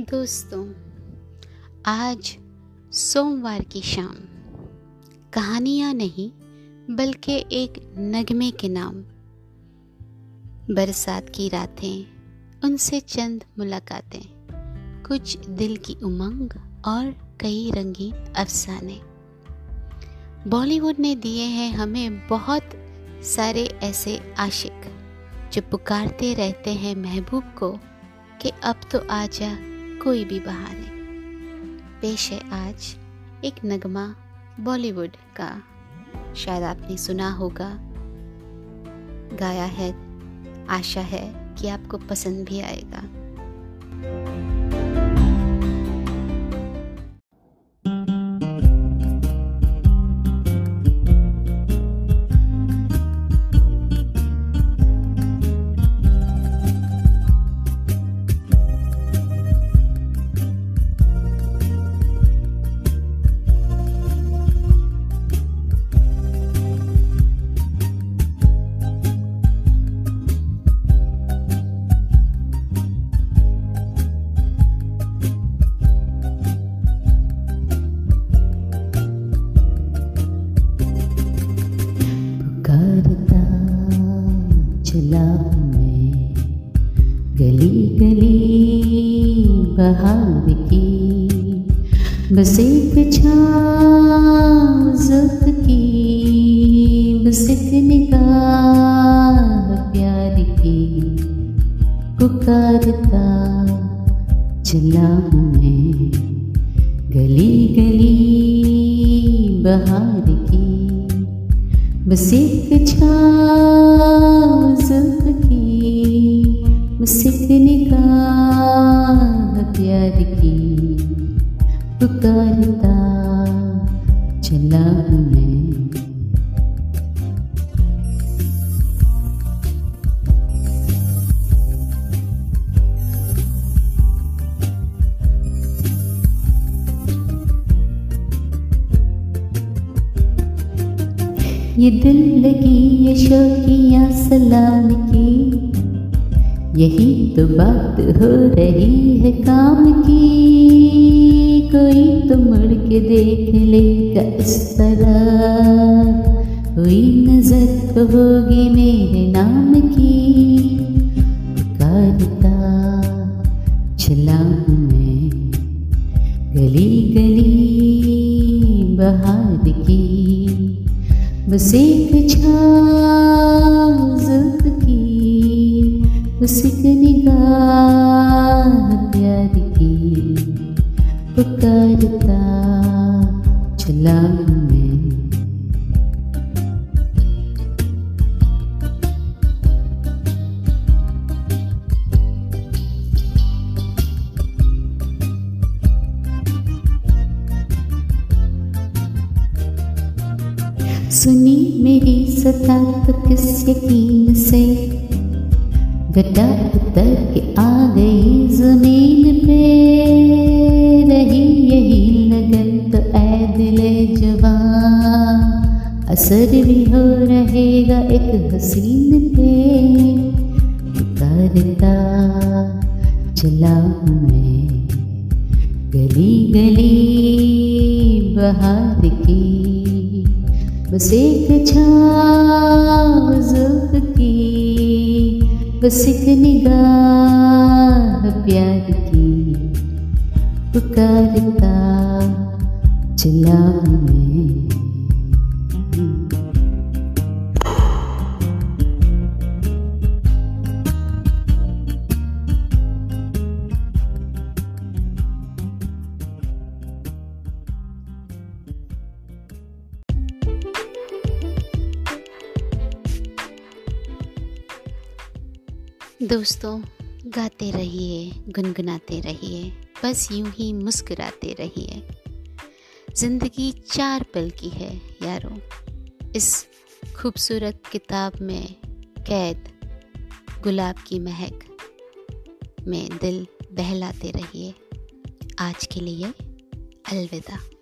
दोस्तों, आज सोमवार की शाम। कहानियाँ नहीं, बल्कि एक नगमे के नाम। बरसात की रातें, उनसे चंद मुलाकातें, कुछ दिल की उमंग और कई रंगीन अफसाने। बॉलीवुड ने दिए हैं हमें बहुत सारे ऐसे आशिक, जो पुकारते रहते हैं महबूब को कि अब तो आजा कोई भी बहाने। पेश है आज एक नगमा बॉलीवुड का। शायद आपने सुना होगा। गाया है, आशा है कि आपको पसंद भी आएगा। गली गली बहार की, बस एक छाजुक की, बस एक निगाह प्यार की, पुकारता चला हूँ मैं। गली गली बहार की, बस एक छाजुक चला मैं। ये दिल लगी, ये शौकिया सलाम की। यही तो बात हो रही है काम की। कोई तो मुड़ के देख लेगा इस तरह। हुई नज़र तो होगी मेरे नाम की। पुकारता चला मैं गली गली बहार की। बस एक छाजुक की बस एक निगाह पुकारता चला मैं। सुनी मेरी सता तो किस यकीन से गटा उतर के आ गई ज़मीन। असर भी हो रहेगा एक हसीन पे करता चला मैं। गली गली बहार की, बस एक छाजुक की, बस एक निगाह प्यार की। पुकारता चला मैं। दोस्तों, गाते रहिए, गुनगुनाते रहिए, बस यूँ ही मुस्कुराते रहिए। ज़िंदगी चार पल की है, यारों। इस खूबसूरत किताब में कैद, गुलाब की महक में दिल बहलाते रहिए। आज के लिए अलविदा।